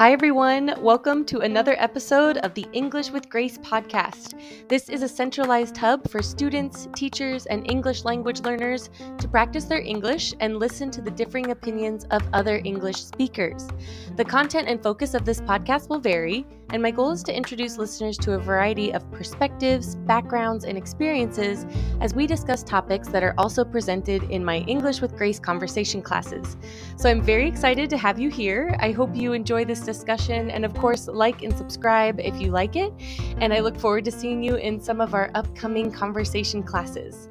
Hi, everyone. Welcome to another episode of the English with Grace podcast. This is a centralized hub for students, teachers, and English language learners to practice their English and listen to the differing opinions of other English speakers. The content and focus of this podcast will vary, and my goal is to introduce listeners to a variety of perspectives, backgrounds, and experiences as we discuss topics that are also presented in my English with Grace conversation classes. So I'm very excited to have you here. I hope you enjoy this discussion, and of course, like and subscribe if you like it. And I look forward to seeing you in some of our upcoming conversation classes.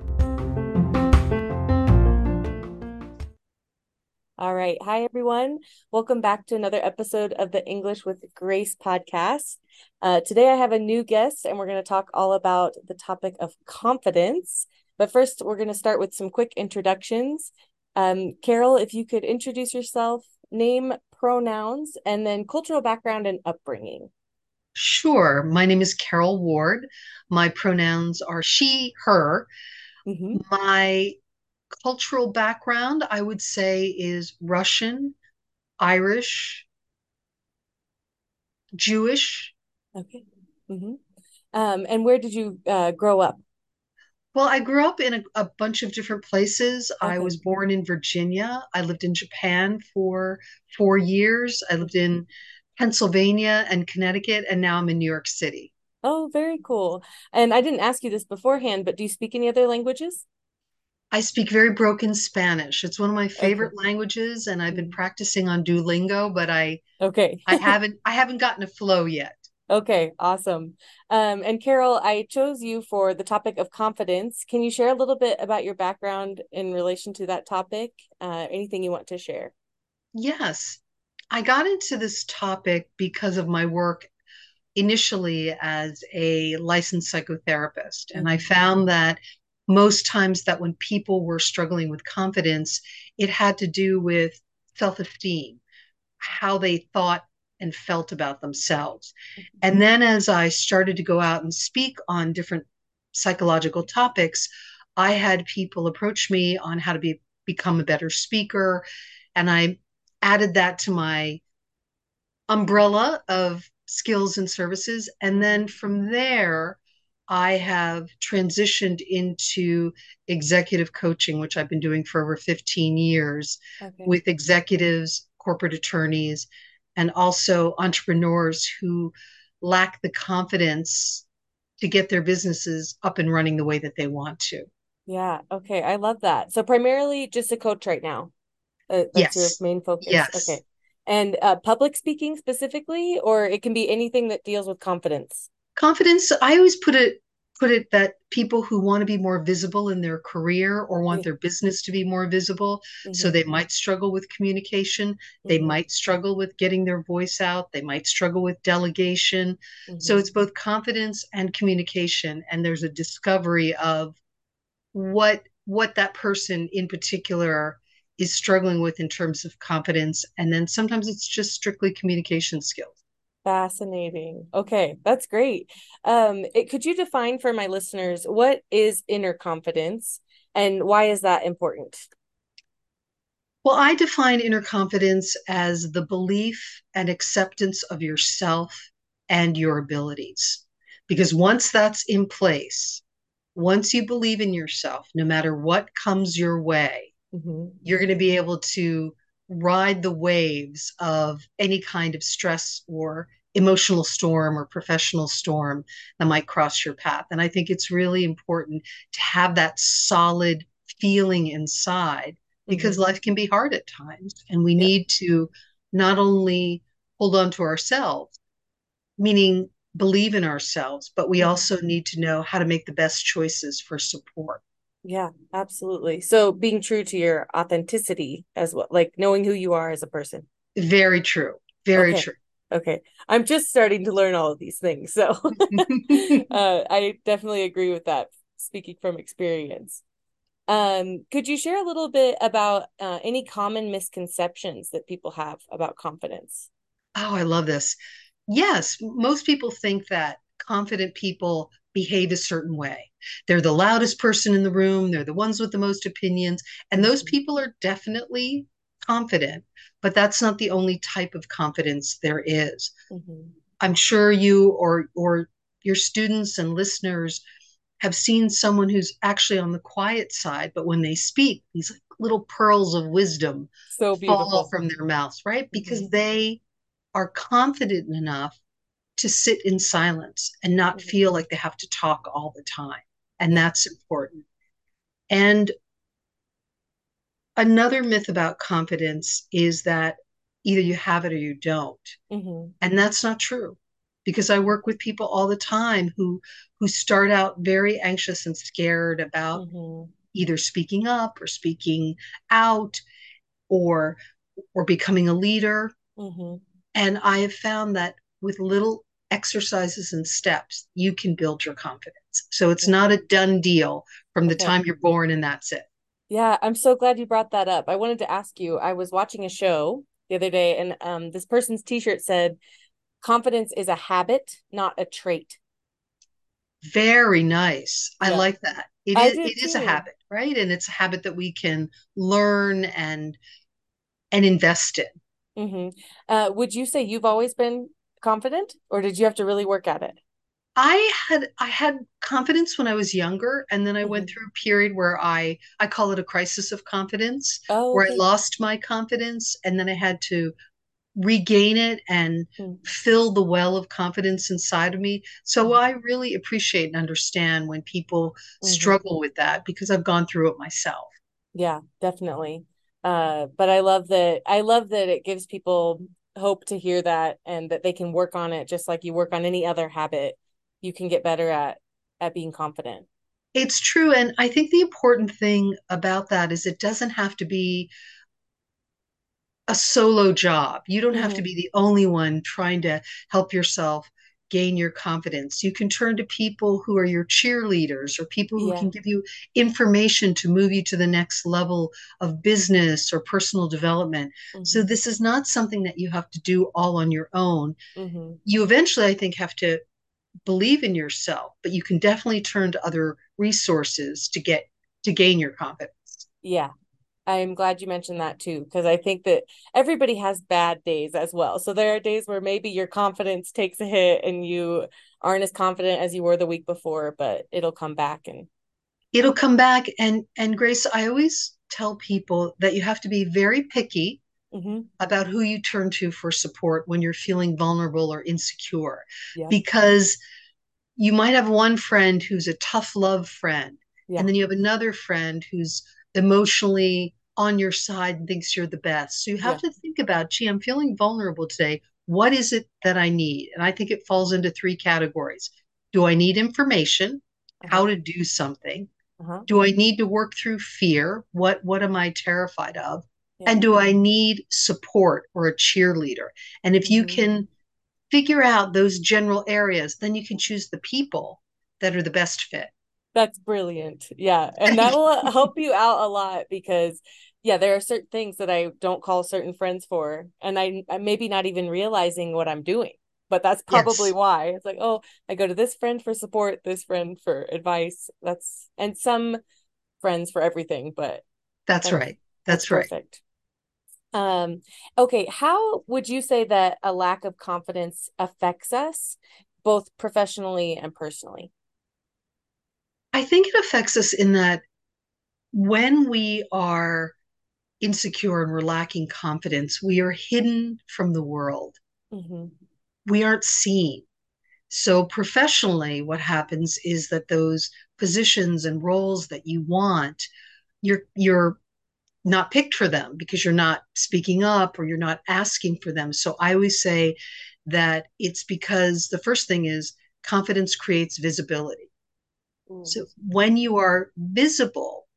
All right. Hi, everyone. Welcome back to another episode of the English with Grace podcast. Uh, today, I have a new guest, and we're going to talk all about the topic of confidence. But first, we're going to start with some quick introductions. Um, Karol, if you could introduce yourself, name, pronouns, and then cultural background and upbringing. Sure. My name is Karol Ward. My pronouns are she, her. Mm-hmm. My cultural background, I would say, is Russian, Irish, Jewish. Okay. Mm-hmm. Um, and where did you uh, grow up? Well, I grew up in a, a bunch of different places. Okay. I was born in Virginia. I lived in Japan for four years. I lived in Pennsylvania and Connecticut, and now I'm in New York City. Oh, very cool. And I didn't ask you this beforehand, but do you speak any other languages? I speak very broken Spanish. It's one of my favorite okay. languages, and I've been mm. practicing on Duolingo, but I okay I haven't I haven't gotten a flow yet. Okay, awesome. Um, and Karol, I chose you for the topic of confidence. Can you share a little bit about your background in relation to that topic? Uh, anything you want to share? Yes. I got into this topic because of my work initially as a licensed psychotherapist. And I mm-hmm. found that most times that when people were struggling with confidence, it had to do with self esteem, how they thought and felt about themselves. Mm-hmm. And then as I started to go out and speak on different psychological topics, I had people approach me on how to be become a better speaker and I added that to my umbrella of skills and services and then from there I have transitioned into executive coaching, which I've been doing for over 15 years okay. with executives, corporate attorneys, and also entrepreneurs who lack the confidence to get their businesses up and running the way that they want to. Yeah. Okay. I love that. So primarily just a coach right now. Uh, that's yes. your main focus. Yes. Okay. And uh, public speaking specifically, or it can be anything that deals with confidence. Confidence. I always put it put it that people who want to be more visible in their career or want their business to be more visible mm-hmm. so they might struggle with communication they mm-hmm. might struggle with getting their voice out they might struggle with delegation mm-hmm. so it's both confidence and communication and there's a discovery of what what that person in particular is struggling with in terms of confidence and then sometimes it's just strictly communication skills Fascinating. Okay, that's great. Um, it, could you define for my listeners what is inner confidence and why is that important? Well, I define inner confidence as the belief and acceptance of yourself and your abilities. Because once that's in place, once you believe in yourself, no matter what comes your way, mm-hmm. you're going to be able to ride the waves of any kind of stress or emotional storm or professional storm that might cross your path. And I think it's really important to have that solid feeling inside because mm-hmm. life can be hard at times. And we yeah. need to not only hold on to ourselves, meaning believe in ourselves, but we also need to know how to make the best choices for support. Yeah, absolutely. So being true to your authenticity as well, like knowing who you are as a person. Very true. Very okay. true. Okay. I'm just starting to learn all of these things. So uh, I definitely agree with that, speaking from experience. Um, could you share a little bit about uh, any common misconceptions that people have about confidence? Oh, I love this. Yes, most people think that confident people behave a certain way. They're the loudest person in the room, they're the ones with the most opinions, and those mm-hmm. people are definitely confident, but that's not the only type of confidence there is. Mm-hmm. I'm sure you or or your students and listeners have seen someone who's actually on the quiet side, but when they speak, these little pearls of wisdom so fall from their mouths, right? Because mm-hmm. they are confident enough to sit in silence and not mm-hmm. feel like they have to talk all the time. And that's important. And another myth about confidence is that either you have it or you don't. Mm-hmm. And that's not true because I work with people all the time who who start out very anxious and scared about mm-hmm. either speaking up or speaking out or or becoming a leader. Mm-hmm. And I have found that with little exercises and steps, you can build your confidence. So it's not a done deal from the okay. time you're born and that's it. Yeah, I'm so glad you brought that up. I wanted to ask you. I was watching a show the other day, and um, this person's T-shirt said, "Confidence is a habit, not a trait." Very nice. Yeah. I like that. It is. It is a habit, right? And it's a habit that we can learn and and invest in. Mm-hmm. Uh, would you say you've always been confident, or did you have to really work at it? I had I had confidence when I was younger, and then I mm-hmm. went through a period where I I call it a crisis of confidence, oh, where I lost my confidence, and then I had to regain it and mm-hmm. fill the well of confidence inside of me. So mm-hmm. I really appreciate and understand when people mm-hmm. struggle with that because I've gone through it myself. Yeah, definitely. Uh, but I love that I love that it gives people hope to hear that and that they can work on it just like you work on any other habit you can get better at at being confident it's true and i think the important thing about that is it doesn't have to be a solo job you don't mm-hmm. have to mm-hmm. be the only one trying to help yourself gain your confidence you can turn to people who are your cheerleaders or people who yeah. can give you information to move you to the next level of business or personal development mm-hmm. so this is not something that you have to do all on your own mm-hmm. you eventually i think have to believe in yourself, but you can definitely turn to other resources to get to gain your confidence. Yeah. I'm glad you mentioned that too, because I think that everybody has bad days as well. So there are days where maybe your confidence takes a hit and you aren't as confident as you were the week before, but it'll come back and it'll come back. And and Grace, I always tell people that you have to be very picky mm-hmm. about who you turn to for support when you're feeling vulnerable or insecure. Yeah. Because you might have one friend who's a tough love friend, yeah. and then you have another friend who's emotionally on your side and thinks you're the best. So you have yeah. to think about, gee, I'm feeling vulnerable today. What is it that I need? And I think it falls into three categories. Do I need information? Uh-huh. How to do something? Uh-huh. Do I need to work through fear? What what am I terrified of? And do I need support or a cheerleader? And if you mm-hmm. can figure out those general areas, then you can choose the people that are the best fit. That's brilliant. Yeah. And that'll help you out a lot because yeah, there are certain things that I don't call certain friends for. And I I maybe not even realizing what I'm doing. But that's probably yes. why. It's like, oh, I go to this friend for support, this friend for advice. That's and some friends for everything, but that's, that's right. That's, that's right. Perfect. Um, okay, how would you say that a lack of confidence affects us both professionally and personally? I think it affects us in that when we are insecure and we're lacking confidence, we are hidden from the world. Mm-hmm. We aren't seen. So, professionally, what happens is that those positions and roles that you want, you're you're not picked for them because you're not speaking up or you're not asking for them. So I always say that it's because the first thing is confidence creates visibility. Mm. So when you are visible,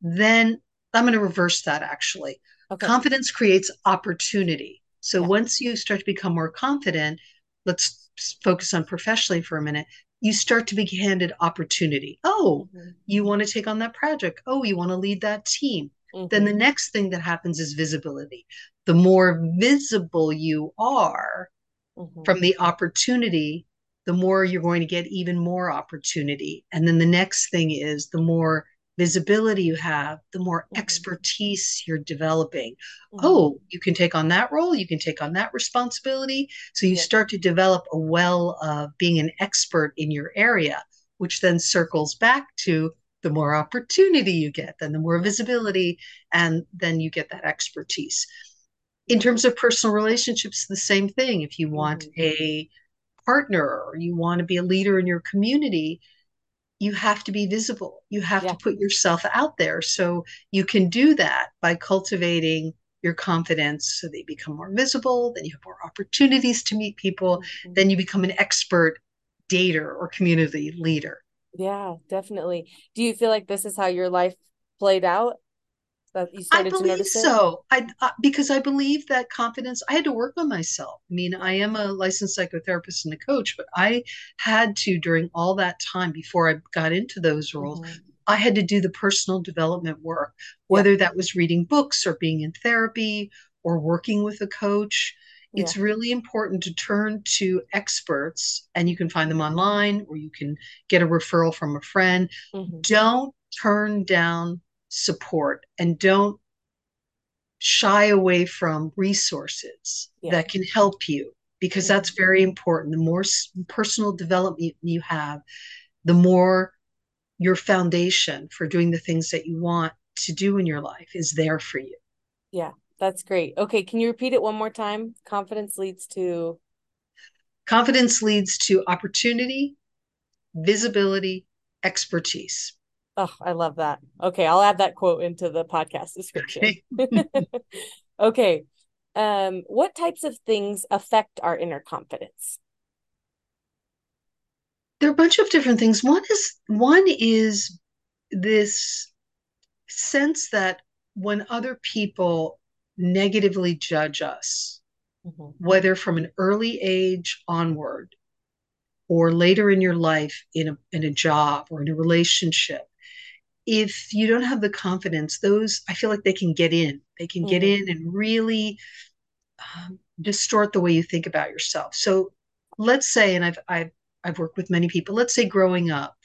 then I'm going to reverse that actually. Okay. Confidence creates opportunity. So yeah. once you start to become more confident, let's focus on professionally for a minute you start to be handed opportunity. Oh, mm-hmm. you want to take on that project. Oh, you want to lead that team. Mm-hmm. Then the next thing that happens is visibility. The more visible you are mm-hmm. from the opportunity, the more you're going to get even more opportunity. And then the next thing is the more visibility you have, the more Mhm. expertise you're developing. Mhm. Oh, you can take on that role, you can take on that responsibility. So you Yeah. start to develop a well of being an expert in your area, which then circles back to the more opportunity you get, then the more visibility, and then you get that expertise. In terms of personal relationships, the same thing. If you want Mhm. a partner or you want to be a leader in your community, you have to be visible. You have Yeah. to put yourself out there. So you can do that by cultivating your confidence so that you become more visible, then you have more opportunities to meet people, Mhm. then you become an expert dater or community leader. Yeah, definitely. Do you feel like this is how your life played out? That you I started to believe notice it? so. I uh, because I believe that confidence. I had to work on myself. I mean, I am a licensed psychotherapist and a coach, but I had to during all that time before I got into those roles. Mhm. I had to do the personal development work, Yeah. whether that was reading books or being in therapy or working with a coach. Yeah. It's really important to turn to experts, and you can find them online or you can get a referral from a friend. Mhm. Don't turn down support and don't shy away from resources Yeah. that can help you because that's very important. The more personal development you have, the more your foundation for doing the things that you want to do in your life is there for you. Yeah, that's great. Okay, can you repeat it one more time? Confidence leads to Confidence leads to opportunity, visibility, expertise. Oh, I love that. Okay, I'll add that quote into the podcast description. Okay. Um, what types of things affect our inner confidence? there are a bunch of different things. One is one is this sense that when other people negatively judge us, Mhm. whether from an early age onward or later in your life in a in a job or in a relationship, if you don't have the confidence, those I feel like they can get in. They can get Mhm. in and really um, distort the way you think about yourself. So let's say, and I've I've I've worked with many people. Let's say growing up,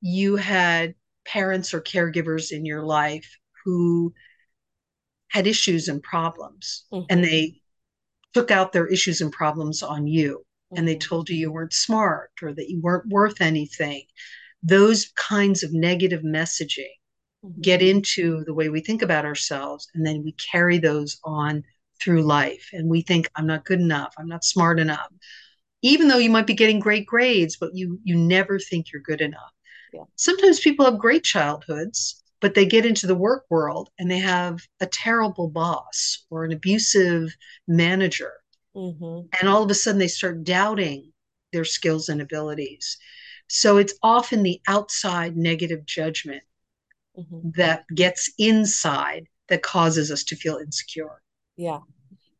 you had parents or caregivers in your life who had issues and problems, Mhm. and they took out their issues and problems on you, and they Mhm. told you you weren't smart or that you weren't worth anything. Those kinds of negative messaging Mhm. get into the way we think about ourselves, and then we carry those on through life. And we think, I'm not good enough, I'm not smart enough. Even though you might be getting great grades, but you you never think you're good enough. Yeah. Sometimes people have great childhoods, but they get into the work world and they have a terrible boss or an abusive manager. Mhm. And all of a sudden they start doubting their skills and abilities. So it's often the outside negative judgment Mhm. that gets inside that causes us to feel insecure. Yeah.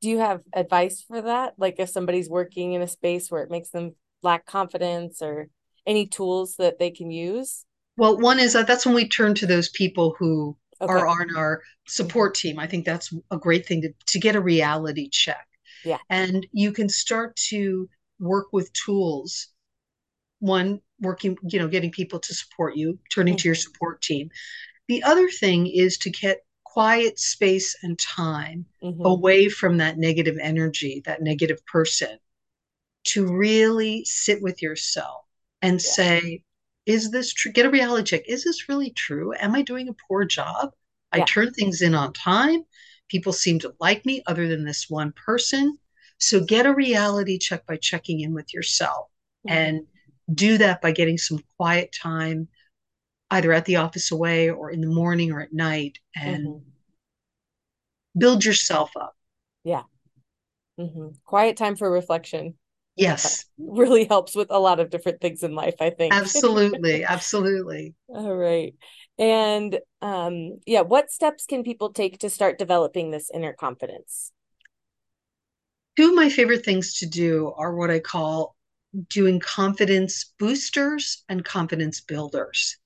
Do you have advice for that? Like if somebody's working in a space where it makes them lack confidence or any tools that they can use? Well, one is that that's when we turn to those people who Okay. are on our support team. I think that's a great thing to, to get a reality check. Yeah. And you can start to work with tools. One, working, you know, getting people to support you, turning to your support team. The other thing is to get quiet space and time Mhm. away from that negative energy, that negative person, to really sit with yourself and Yeah. say, is this true? Get a reality check. Is this really true? Am I doing a poor job? I turn things in on time. People seem to like me other than this one person. So get a reality check by checking in with yourself Mhm. and do that by getting some quiet time either at the office away or in the morning or at night and Mhm. build yourself up. Yeah. Mhm. Quiet time for reflection Yes, really helps with a lot of different things in life, I think. absolutely. Absolutely. All right. And um, yeah, what steps can people take to start developing this inner confidence? Two of my favorite things to do are what I call doing confidence boosters and confidence builders.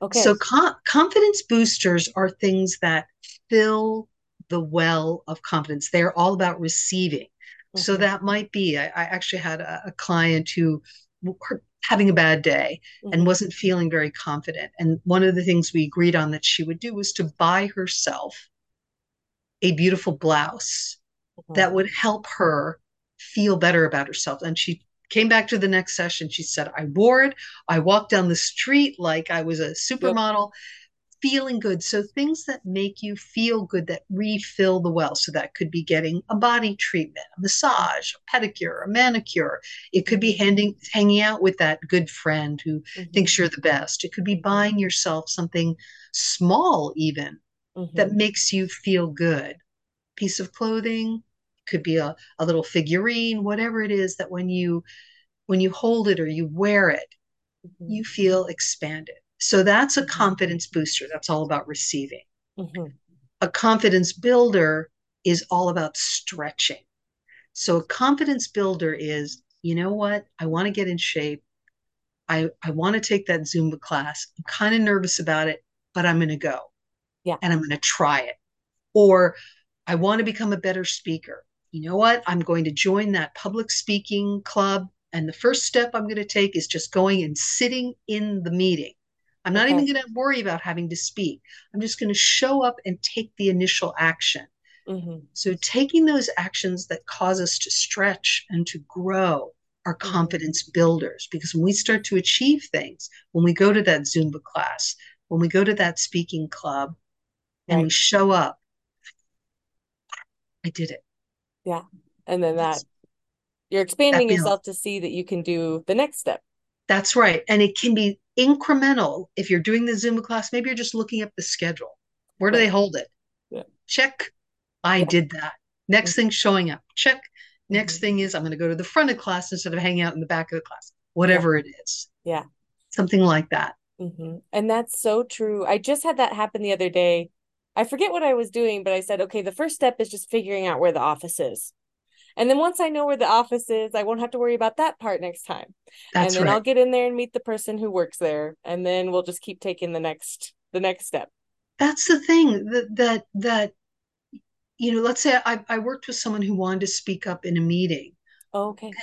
Okay. So, co- confidence boosters are things that fill the well of confidence. They're all about receiving. So, Mhm. that might be I, I actually had a, a client who having a bad day Mhm. and wasn't feeling very confident. And one of the things we agreed on that she would do was to buy herself a beautiful blouse that would help her feel better about herself. And she came back to the next session. She said, I wore it. I walked down the street like I was a supermodel, feeling good. So things that make you feel good, that refill the well. So that could be getting a body treatment, a massage, a pedicure, a manicure. It could be handing, hanging out with that good friend who Mhm. thinks you're the best. It could be buying yourself something small, even Mhm. that makes you feel good. Piece of clothing, could be a, a little figurine, whatever it is that when you when you hold it or you wear it, Mhm. you feel expanded. So that's a Mhm. confidence booster. That's all about receiving. Mhm. A confidence builder is all about stretching. So a confidence builder is, you know what? I want to get in shape. I, I want to take that Zumba class. I'm kind of nervous about it, but I'm going to go. Yeah. And I'm going to try it. Or I want to become a better speaker. You know what? I'm going to join that public speaking club. And the first step I'm going to take is just going and sitting in the meeting. I'm not Okay. even going to worry about having to speak. I'm just going to show up and take the initial action. Mhm. So, taking those actions that cause us to stretch and to grow are Mhm. confidence builders. Because when we start to achieve things, when we go to that Zumba class, when we go to that speaking club, and we show up, I did it. And then that you're expanding that yourself to see that you can do the next step. That's right. And it can be incremental. If you're doing the Zumba class, maybe you're just looking up the schedule. Where do they hold it? Yeah. Check. I Yeah. did that. Next Mhm. thing, showing up. Check. Next Mhm. thing is I'm going to go to the front of class instead of hanging out in the back of the class. Whatever it is. Yeah. Something like that. hmm And that's so true. I just had that happen the other day. I forget what I was doing, but I said, okay, the first step is just figuring out where the office is. And then once I know where the office is, I won't have to worry about that part next time. That's and then right. I'll get in there and meet the person who works there. And then we'll just keep taking the next the next step. That's the thing that that that you know. Let's say I, I worked with someone who wanted to speak up in a meeting Oh, okay.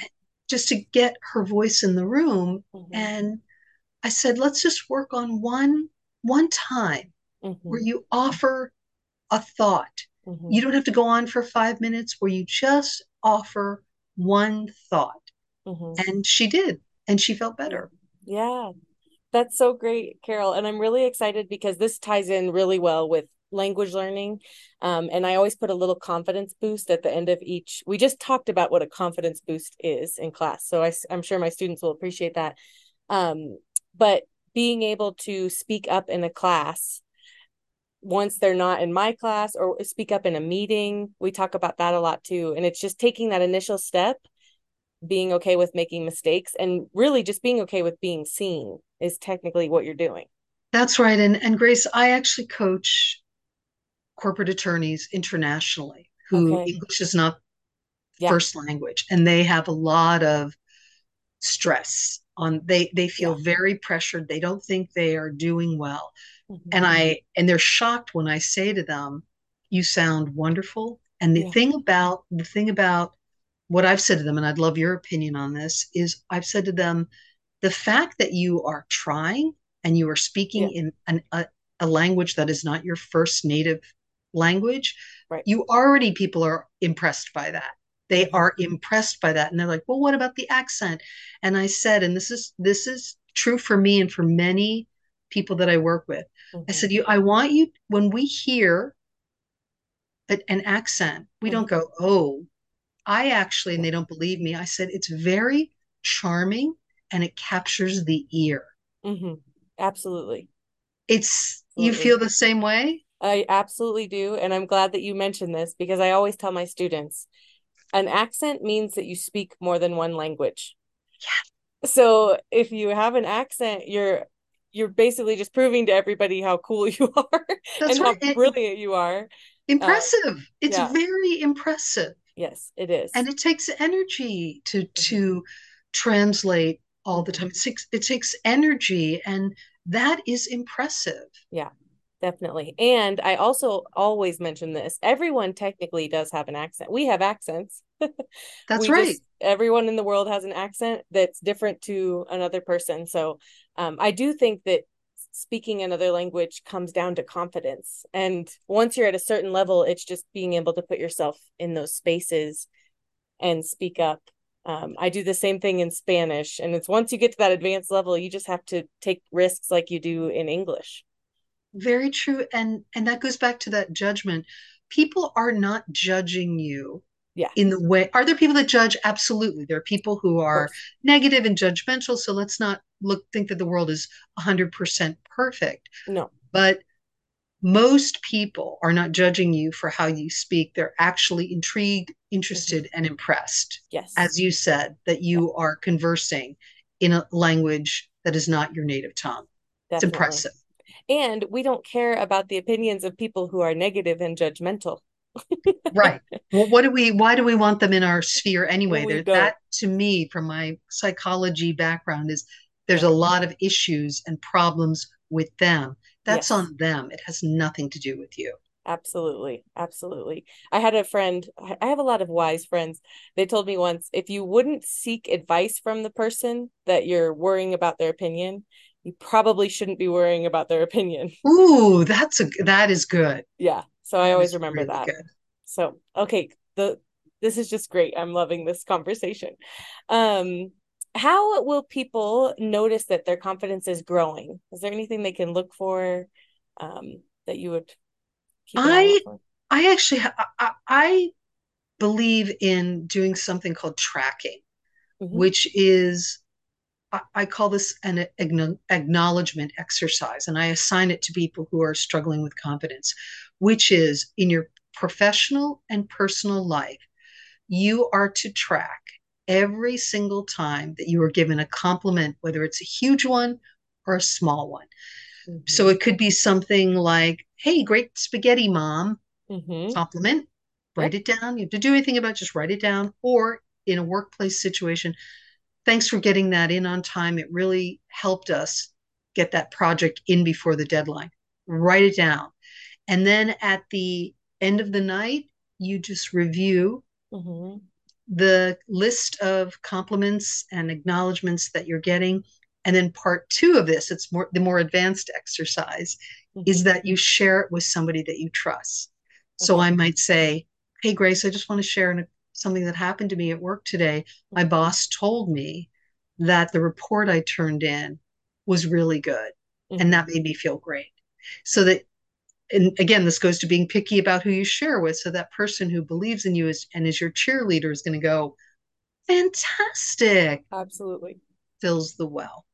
just to get her voice in the room, Mhm. and I said, let's just work on one one time where Mhm. you offer a thought. Mhm. You don't have to go on for five minutes, where you just offer one thought. Mhm. And she did, and she felt better. Yeah, that's so great, Karol. And I'm really excited because this ties in really well with language learning. Um, and I always put a little confidence boost at the end of each. We just talked about what a confidence boost is in class. So I, am sure my students will appreciate that. Um, but being able to speak up in a class once they're not in my class or speak up in a meeting, we talk about that a lot too. And it's just taking that initial step being okay with making mistakes and really just being okay with being seen is technically what you're doing. That's right. And and Grace, I actually coach corporate attorneys internationally who Okay. English is not Yeah. first language, and they have a lot of stress on they they feel very pressured. They don't think they are doing well. Mhm. And I and they're shocked when I say to them, "You sound wonderful." And the Yeah. thing about the thing about what I've said to them, and I'd love your opinion on this, is I've said to them, the fact that you are trying and you are speaking Yeah. in an, a, a language that is not your first native language, Right. you already people are impressed by that. They Mhm. are impressed by that, and they're like, "Well, what about the accent?" And I said, and this is this is true for me and for many people that I work with. I Mhm. said, "You, I want you when we hear a, an accent, we don't Mm-hmm. go, oh." I actually, and they don't believe me. I said it's very charming and it captures the ear. Mhm. Absolutely. It's you feel the same way? I absolutely do. And I'm glad that you mentioned this because I always tell my students an accent means that you speak more than one language. Yeah. So if you have an accent, you're you're basically just proving to everybody how cool you are That's and right. how brilliant you are. impressive. Um, it's yeah. very impressive. Yes, it is. And it takes energy to mm-hmm. to translate all the time. It takes it takes energy and that is impressive. Yeah. Definitely. And I also always mention this. Everyone technically does have an accent. We have accents. That's right. Just, everyone in the world has an accent that's different to another person. So um, I do think that speaking another language comes down to confidence. And once you're at a certain level, it's just being able to put yourself in those spaces and speak up. Um, I do the same thing in Spanish. And it's once you get to that advanced level, you just have to take risks like you do in English. Very true. And and that goes back to that judgment. People are not judging you yeah. in the way are there people that judge? Absolutely. There are people who are negative and judgmental so let's not look think that the world is 100% perfect. No. But most people are not judging you for how you speak. They're actually intrigued interested mm-hmm. and impressed. Yes. As you said that you yeah. are conversing in a language that is not your native tongue. Definitely. it's impressive. And we don't care about the opinions of people who are negative and judgmental right. Well, what do we? Why do we want them in our sphere anyway? There, that to me, from my psychology background, is there's a lot of issues and problems with them. That's yes. on them. It has nothing to do with you. Absolutely. Absolutely. I had a friend, I have a lot of wise friends. They told me once if you wouldn't seek advice from the person that you're worrying about their opinion, you probably shouldn't be worrying about their opinion. Ooh, that's a that is good. Yeah. So I always remember really that. Good. So okay, the this is just great. I'm loving this conversation. Um, how will people notice that their confidence is growing? Is there anything they can look for um, that you would? I I actually I, I, believe in doing something called tracking, mm-hmm. which is I call this an acknowledgement exercise, and I assign it to people who are struggling with confidence, which is in your professional and personal life, you are to track every single time that you are given a compliment, whether it's a huge one or a small one. Mm-hmm. So it could be something like, hey, great spaghetti, mom, mm-hmm. compliment. Write yep. it down. You have to do anything about it, just write it down. Or in a workplace situation, thanks for getting that in on time. It really helped us get that project in before the deadline. Write it down. And then at the end of the night, you just review mm-hmm. the list of compliments and acknowledgments that you're getting. And then part two of this, it's more the more advanced exercise, mm-hmm. is that you share it with somebody that you trust. Okay. So I might say, Hey, Grace, I just want to share an, something that happened to me at work today. My boss told me that the report I turned in was really good. Mm-hmm. And that made me feel great. So that and again, this goes to being picky about who you share with. So that person who believes in you is and is your cheerleader is going to go, fantastic. Absolutely. Fills the well.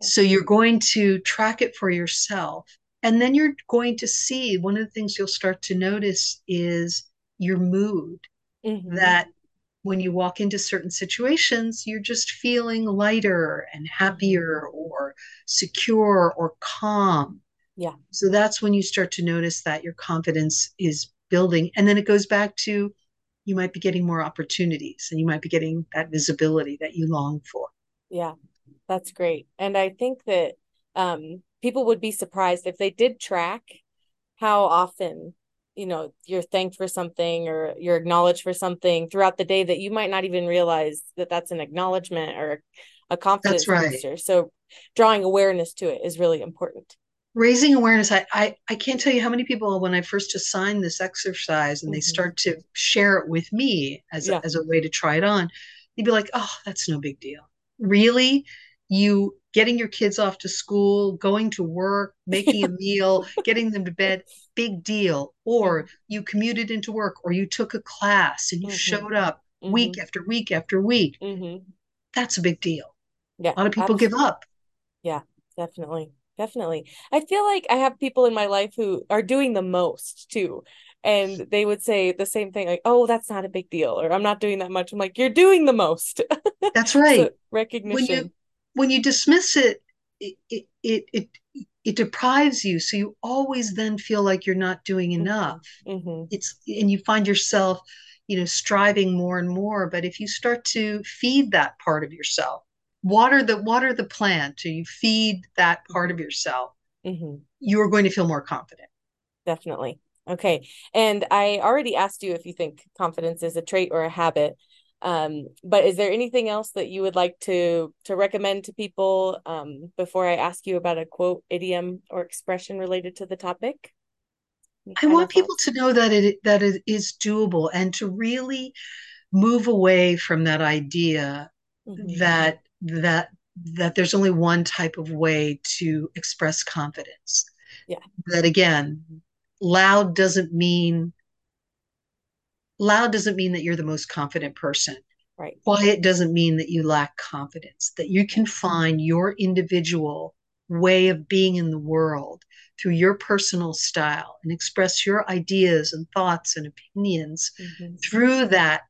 So you're going to track it for yourself. And then you're going to see one of the things you'll start to notice is your mood. Mm-hmm. That when you walk into certain situations, you're just feeling lighter and happier or secure or calm. Yeah. So that's when you start to notice that your confidence is building. And then it goes back to you might be getting more opportunities and you might be getting that visibility that you long for. Yeah, that's great. And I think that um, people would be surprised if they did track how often you know you're thanked for something or you're acknowledged for something throughout the day that you might not even realize that that's an acknowledgement or a confidence right. booster so drawing awareness to it is really important raising awareness I, I i can't tell you how many people when i first assigned this exercise and mm-hmm. they start to share it with me as, yeah. a, as a way to try it on they'd be like oh that's no big deal really you getting your kids off to school going to work making a meal getting them to bed big deal or you commuted into work or you took a class and you mm-hmm. showed up mm-hmm. week after week after week mm-hmm. that's a big deal yeah a lot of people absolutely. give up yeah definitely definitely. I feel like I have people in my life who are doing the most too. And they would say the same thing, like, oh, that's not a big deal, or I'm not doing that much. I'm like, you're doing the most. That's right. so, recognition. When you, dismiss it, it, it, it, it, deprives you. So you always then feel like you're not doing mm-hmm. enough. Mm-hmm. It's, and you find yourself, you know, striving more and more. But if you start to feed that part of yourself, water the water the plant or you feed that part of yourself mm-hmm. you are going to feel more confident definitely Okay. And I already asked you if you think confidence is a trait or a habit. Um, but is there anything else that you would like to to recommend to people um, before I ask you about a quote, idiom, or expression related to the topic? I want people to know that it that it is doable and to really move away from that idea mm-hmm. that that that there's only one type of way to express confidence. Yeah. That again, loud doesn't mean loud doesn't mean that you're the most confident person. Right. Quiet doesn't mean that you lack confidence. That you can find your individual way of being in the world through your personal style and express your ideas and thoughts and opinions mm-hmm. through that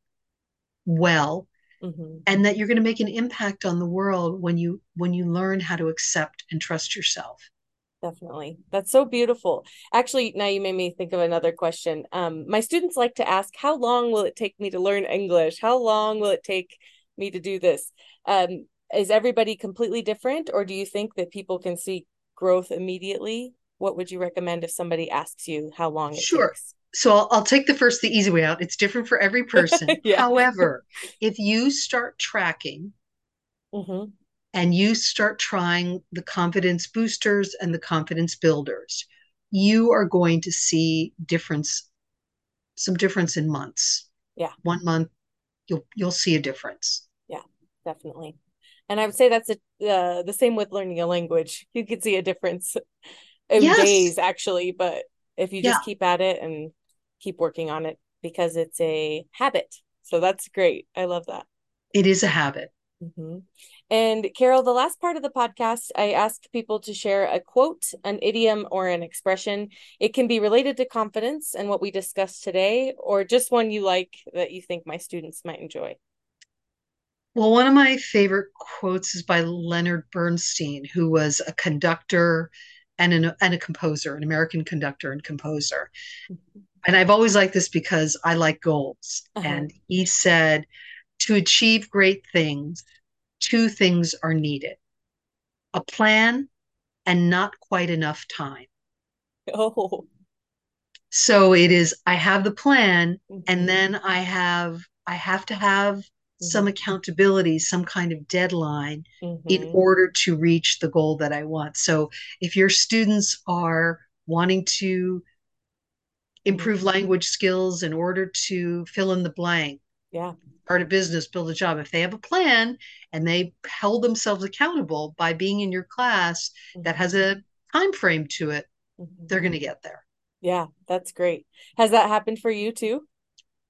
well mm-hmm. and that you're going to make an impact on the world when you when you learn how to accept and trust yourself definitely that's so beautiful actually now you made me think of another question um, my students like to ask how long will it take me to learn english how long will it take me to do this um, is everybody completely different or do you think that people can see growth immediately what would you recommend if somebody asks you how long it sure. takes so I'll, I'll, take the first, the easy way out. It's different for every person. yeah. However, if you start tracking mm-hmm. And you start trying the confidence boosters and the confidence builders, you are going to see difference, some difference in months. Yeah. One month, you'll you'll see a difference. Yeah, definitely. And I would say that's a, uh, the same with learning a language. You could see a difference in yes. days, actually, but if you just yeah. keep at it and keep working on it because it's a habit. So that's great. I love that. It is a habit. Mm-hmm. And Karol, the last part of the podcast, I ask people to share a quote, an idiom, or an expression. It can be related to confidence and what we discussed today, or just one you like that you think my students might enjoy. Well, one of my favorite quotes is by Leonard Bernstein, who was a conductor and, an, and a composer, an American conductor and composer. Mm-hmm and I've always liked this because I like goals. Uh-huh. And he said, to achieve great things, two things are needed a plan and not quite enough time. Oh. So it is, I have the plan, mm-hmm. and then I have, I have to have mm-hmm. some accountability, some kind of deadline mm-hmm. in order to reach the goal that I want. So if your students are wanting to improve mm-hmm. language skills in order to fill in the blank. Yeah. Start a business, build a job. If they have a plan and they held themselves accountable by being in your class mm-hmm. that has a time frame to it, mm-hmm. they're going to get there. Yeah, that's great. Has that happened for you too?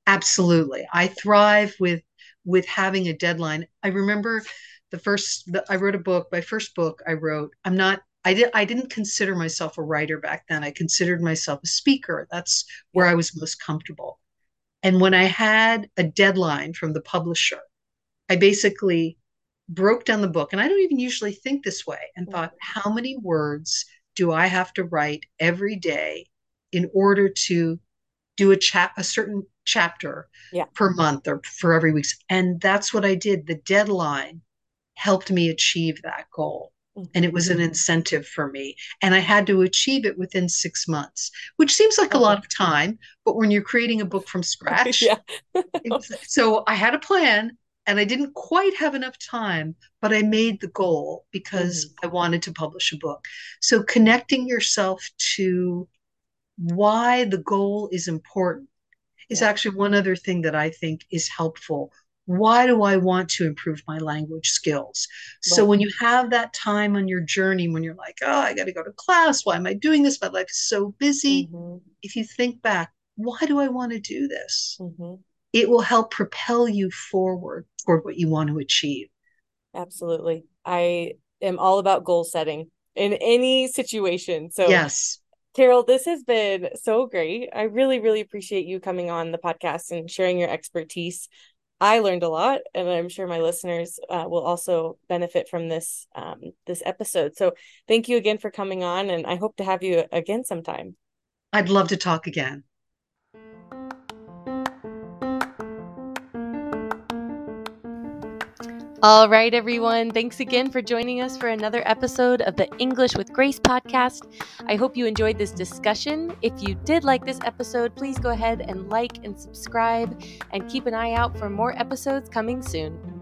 Absolutely. I thrive with with having a deadline. I remember the first the, I wrote a book, my first book I wrote. I'm not I did I didn't consider myself a writer back then. I considered myself a speaker. That's where I was most comfortable. And when I had a deadline from the publisher, I basically broke down the book. And I don't even usually think this way and mm. thought how many words do I have to write every day in order to do a chat a certain chapter yeah. per month or for every week? And that's what I did. The deadline helped me achieve that goal and it was an incentive for me and i had to achieve it within six months which seems like a lot of time but when you're creating a book from scratch so i had a plan and i didn't quite have enough time but i made the goal because mm-hmm. i wanted to publish a book so connecting yourself to why the goal is important is yeah. actually one other thing that i think is helpful why do I want to improve my language skills? Right. So when you have that time on your journey, when you're like, oh, I got to go to class, why am I doing this? My life is so busy. Mm-hmm. If you think back, why do I want to do this? Mm-hmm. It will help propel you forward toward what you want to achieve. Absolutely. I am all about goal setting in any situation. So, yes. Karol, this has been so great. I really, really appreciate you coming on the podcast and sharing your expertise. I learned a lot, and I'm sure my listeners uh, will also benefit from this um, this episode. So thank you again for coming on, and I hope to have you again sometime. I'd love to talk again. All right, everyone. Thanks again for joining us for another episode of the English with Grace podcast. I hope you enjoyed this discussion. If you did like this episode, please go ahead and like and subscribe and keep an eye out for more episodes coming soon.